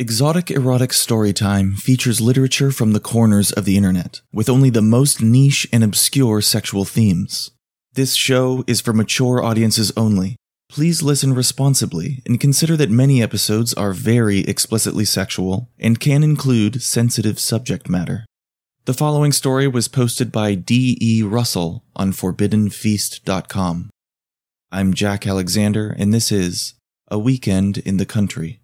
Exotic Erotic Storytime features literature from the corners of the internet, with only the most niche and obscure sexual themes. This show is for mature audiences only. Please listen responsibly and consider that many episodes are very explicitly sexual and can include sensitive subject matter. The following story was posted by D.E. Russell on ForbiddenFeast.com. I'm Jack Alexander, and this is A Weekend in the Country.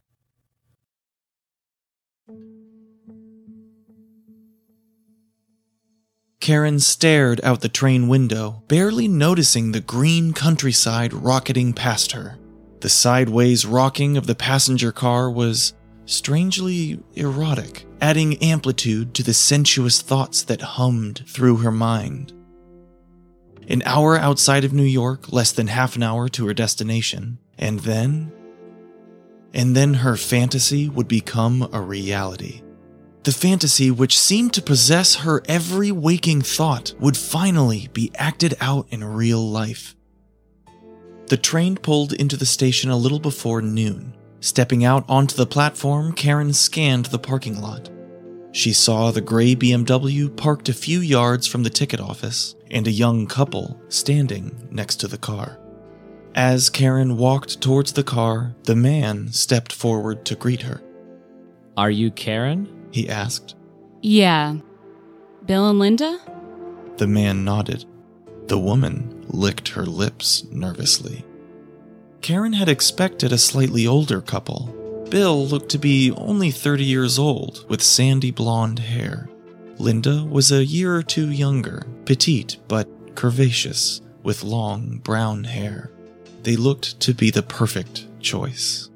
Karen stared out the train window, barely noticing the green countryside rocketing past her. The sideways rocking of the passenger car was strangely erotic, adding amplitude to the sensuous thoughts that hummed through her mind. An hour outside of New York, less than half an hour to her destination, and then. And then her fantasy would become a reality. The fantasy, which seemed to possess her every waking thought, would finally be acted out in real life. The train pulled into the station a little before noon. Stepping out onto the platform, Karen scanned the parking lot. She saw the gray BMW parked a few yards from the ticket office and a young couple standing next to the car. As Karen walked towards the car, the man stepped forward to greet her. Are you Karen? He asked. Yeah. Bill and Linda? The man nodded. The woman licked her lips nervously. Karen had expected a slightly older couple. Bill looked to be only 30 years old, with sandy blonde hair. Linda was a year or two younger, petite but curvaceous, with long brown hair. They looked to be the perfect choice.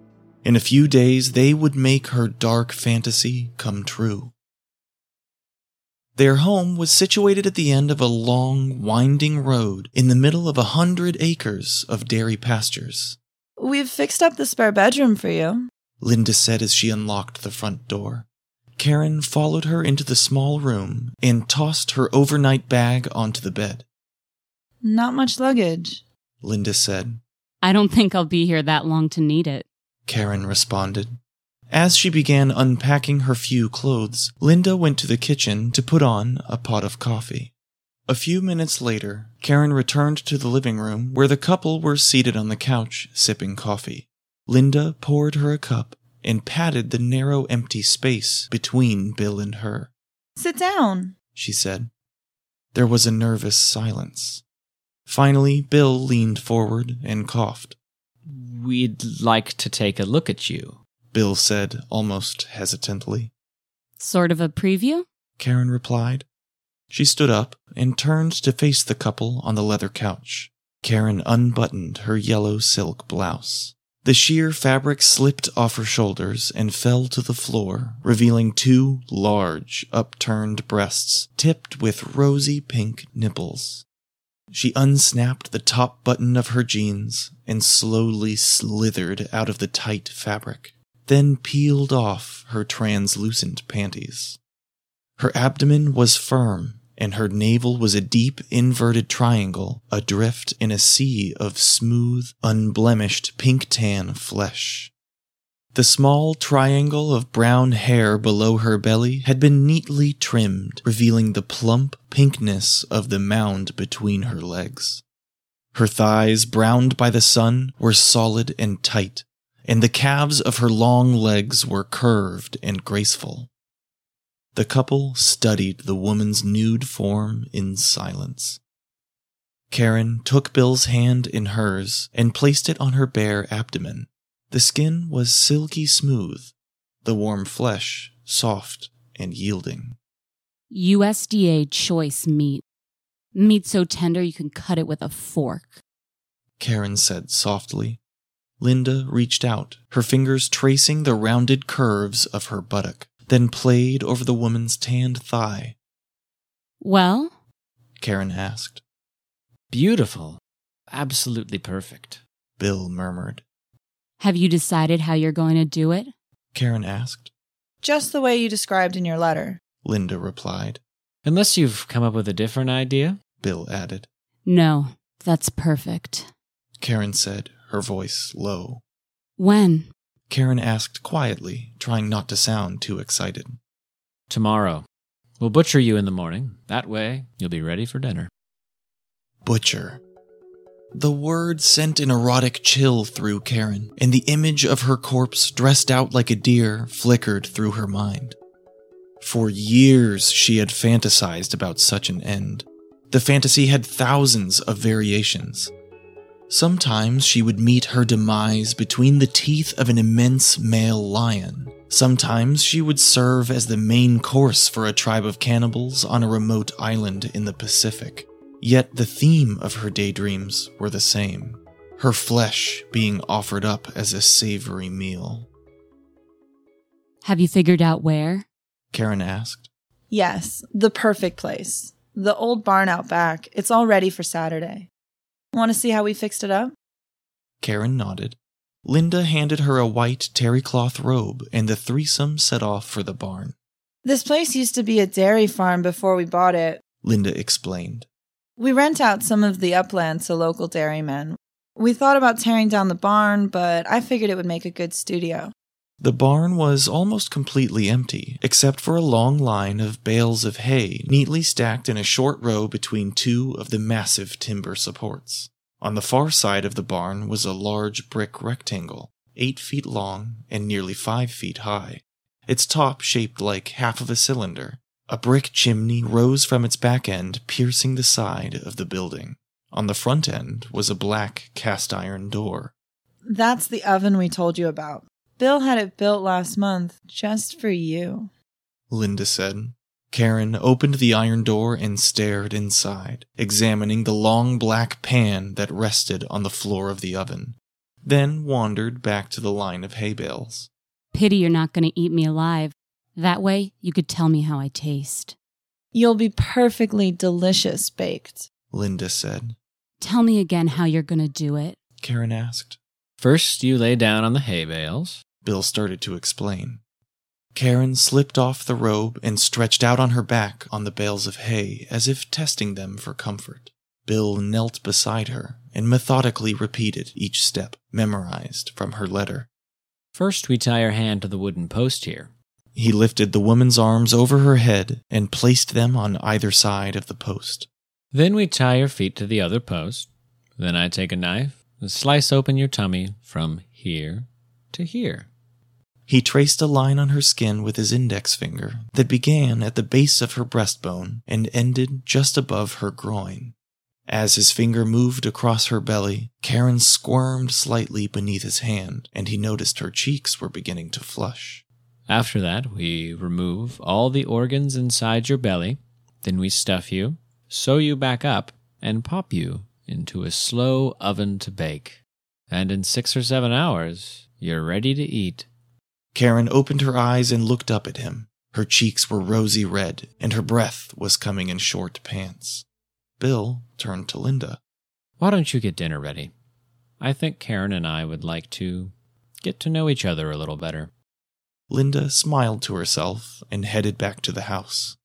In a few days, they would make her dark fantasy come true. Their home was situated at the end of a long, winding road in the middle of a hundred acres of dairy pastures. We've fixed up the spare bedroom for you. Linda said as she unlocked the front door. Karen followed her into the small room and tossed her overnight bag onto the bed. Not much luggage. Linda said. I don't think I'll be here that long to need it. Karen responded. As she began unpacking her few clothes, Linda went to the kitchen to put on a pot of coffee. A few minutes later, Karen returned to the living room where the couple were seated on the couch sipping coffee. Linda poured her a cup and patted the narrow empty space between Bill and her. Sit down, she said. There was a nervous silence. Finally, Bill leaned forward and coughed. We'd like to take a look at you, Bill said almost hesitantly. Sort of a preview? Karen replied. She stood up and turned to face the couple on the leather couch. Karen unbuttoned her yellow silk blouse. The sheer fabric slipped off her shoulders and fell to the floor, revealing two large, upturned breasts tipped with rosy pink nipples. She unsnapped the top button of her jeans and slowly slithered out of the tight fabric, then peeled off her translucent panties. Her abdomen was firm, and her navel was a deep inverted triangle adrift in a sea of smooth, unblemished pink tan flesh. The small triangle of brown hair below her belly had been neatly trimmed, revealing the plump pinkness of the mound between her legs. Her thighs, browned by the sun, were solid and tight, and the calves of her long legs were curved and graceful. The couple studied the woman's nude form in silence. Karen took Bill's hand in hers and placed it on her bare abdomen. The skin was silky smooth, the warm flesh soft and yielding. USDA choice meat. Meat so tender you can cut it with a fork. Karen said softly. Linda reached out, her fingers tracing the rounded curves of her buttock, then played over the woman's tanned thigh. Well? Karen asked. Beautiful. Absolutely perfect. Bill murmured. Have you decided how you're going to do it? Karen asked. Just the way you described in your letter. Linda replied. Unless you've come up with a different idea, Bill added. No, that's perfect. Karen said, her voice low. When? Karen asked quietly, trying not to sound too excited. Tomorrow. We'll butcher you in the morning. That way, you'll be ready for dinner. Butcher. The word sent an erotic chill through Karen, and the image of her corpse dressed out like a deer flickered through her mind. For years, she had fantasized about such an end. The fantasy had thousands of variations. Sometimes she would meet her demise between the teeth of an immense male lion. Sometimes she would serve as the main course for a tribe of cannibals on a remote island in the Pacific. Yet the theme of her daydreams were the same her flesh being offered up as a savory meal. Have you figured out where? Karen asked. Yes, the perfect place. The old barn out back. It's all ready for Saturday. Want to see how we fixed it up? Karen nodded. Linda handed her a white terry cloth robe, and the threesome set off for the barn. This place used to be a dairy farm before we bought it. Linda explained. We rent out some of the upland to local dairymen. We thought about tearing down the barn, but I figured it would make a good studio. The barn was almost completely empty, except for a long line of bales of hay neatly stacked in a short row between two of the massive timber supports. On the far side of the barn was a large brick rectangle, eight feet long and nearly five feet high, its top shaped like half of a cylinder. A brick chimney rose from its back end, piercing the side of the building. On the front end was a black cast iron door. That's the oven we told you about. Bill had it built last month just for you. Linda said. Karen opened the iron door and stared inside, examining the long black pan that rested on the floor of the oven, then wandered back to the line of hay bales. Pity you're not going to eat me alive. That way, you could tell me how I taste. You'll be perfectly delicious baked. Linda said. Tell me again how you're going to do it. Karen asked. First, you lay down on the hay bales. Bill started to explain. Karen slipped off the robe and stretched out on her back on the bales of hay as if testing them for comfort. Bill knelt beside her and methodically repeated each step memorized from her letter. First, we tie your hand to the wooden post here. He lifted the woman's arms over her head and placed them on either side of the post. Then we tie your feet to the other post. Then I take a knife and slice open your tummy from here to here. He traced a line on her skin with his index finger that began at the base of her breastbone and ended just above her groin. As his finger moved across her belly, Karen squirmed slightly beneath his hand, and he noticed her cheeks were beginning to flush. After that, we remove all the organs inside your belly. Then we stuff you, sew you back up, and pop you into a slow oven to bake. And in six or seven hours, you're ready to eat. Karen opened her eyes and looked up at him. Her cheeks were rosy red, and her breath was coming in short pants. Bill turned to Linda. Why don't you get dinner ready? I think Karen and I would like to get to know each other a little better. Linda smiled to herself and headed back to the house.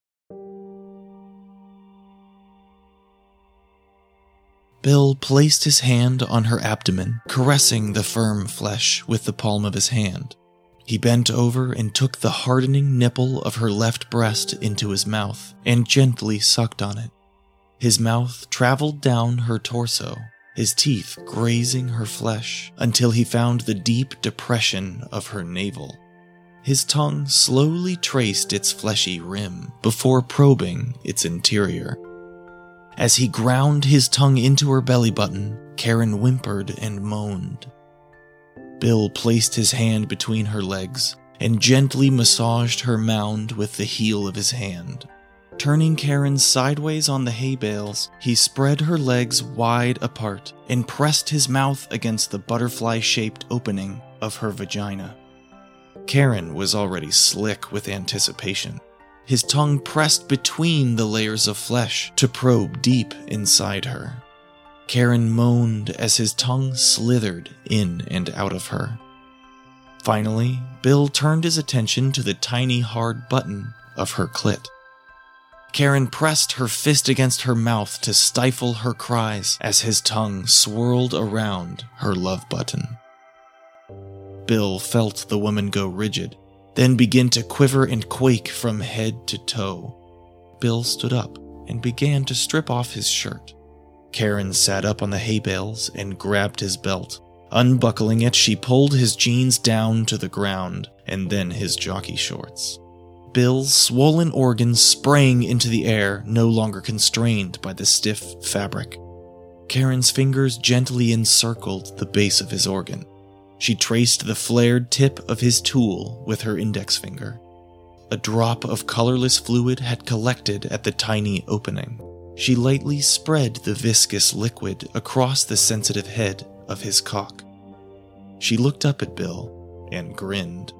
Bill placed his hand on her abdomen, caressing the firm flesh with the palm of his hand. He bent over and took the hardening nipple of her left breast into his mouth and gently sucked on it. His mouth traveled down her torso, his teeth grazing her flesh until he found the deep depression of her navel. His tongue slowly traced its fleshy rim before probing its interior. As he ground his tongue into her belly button, Karen whimpered and moaned. Bill placed his hand between her legs and gently massaged her mound with the heel of his hand. Turning Karen sideways on the hay bales, he spread her legs wide apart and pressed his mouth against the butterfly shaped opening of her vagina. Karen was already slick with anticipation. His tongue pressed between the layers of flesh to probe deep inside her. Karen moaned as his tongue slithered in and out of her. Finally, Bill turned his attention to the tiny hard button of her clit. Karen pressed her fist against her mouth to stifle her cries as his tongue swirled around her love button. Bill felt the woman go rigid, then begin to quiver and quake from head to toe. Bill stood up and began to strip off his shirt. Karen sat up on the hay bales and grabbed his belt. Unbuckling it, she pulled his jeans down to the ground and then his jockey shorts. Bill's swollen organs sprang into the air, no longer constrained by the stiff fabric. Karen's fingers gently encircled the base of his organ. She traced the flared tip of his tool with her index finger. A drop of colorless fluid had collected at the tiny opening. She lightly spread the viscous liquid across the sensitive head of his cock. She looked up at Bill and grinned.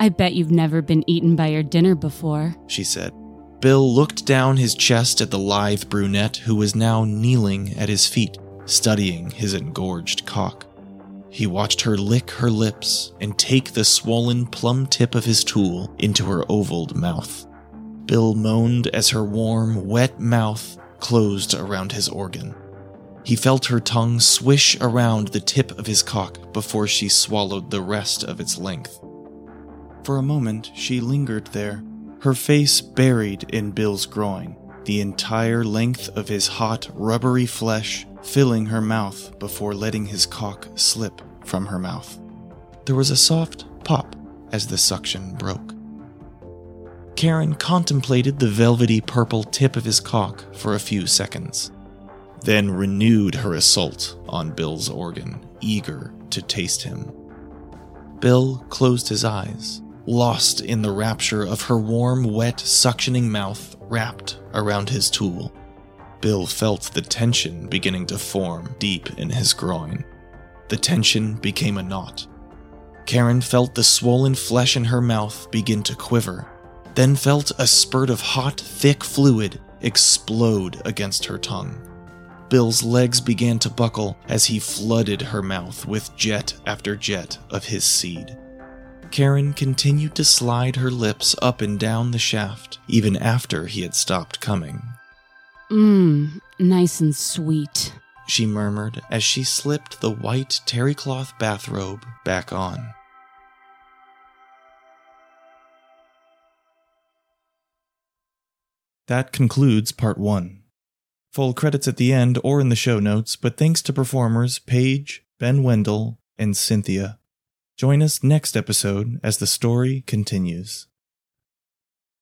I bet you've never been eaten by your dinner before. She said. Bill looked down his chest at the lithe brunette who was now kneeling at his feet, studying his engorged cock. He watched her lick her lips and take the swollen plum tip of his tool into her ovaled mouth. Bill moaned as her warm, wet mouth closed around his organ. He felt her tongue swish around the tip of his cock before she swallowed the rest of its length. For a moment, she lingered there, her face buried in Bill's groin, the entire length of his hot, rubbery flesh filling her mouth before letting his cock slip from her mouth. There was a soft pop as the suction broke. Karen contemplated the velvety purple tip of his cock for a few seconds, then renewed her assault on Bill's organ, eager to taste him. Bill closed his eyes, lost in the rapture of her warm, wet, suctioning mouth wrapped around his tool. Bill felt the tension beginning to form deep in his groin. The tension became a knot. Karen felt the swollen flesh in her mouth begin to quiver, then felt a spurt of hot, thick fluid explode against her tongue. Bill's legs began to buckle as he flooded her mouth with jet after jet of his seed. Karen continued to slide her lips up and down the shaft even after he had stopped coming. Mmm, nice and sweet. She murmured as she slipped the white terry cloth bathrobe back on. That concludes part one. Full credits at the end or in the show notes, but thanks to performers Paige, Ben Wendell, and Cynthia. Join us next episode as the story continues.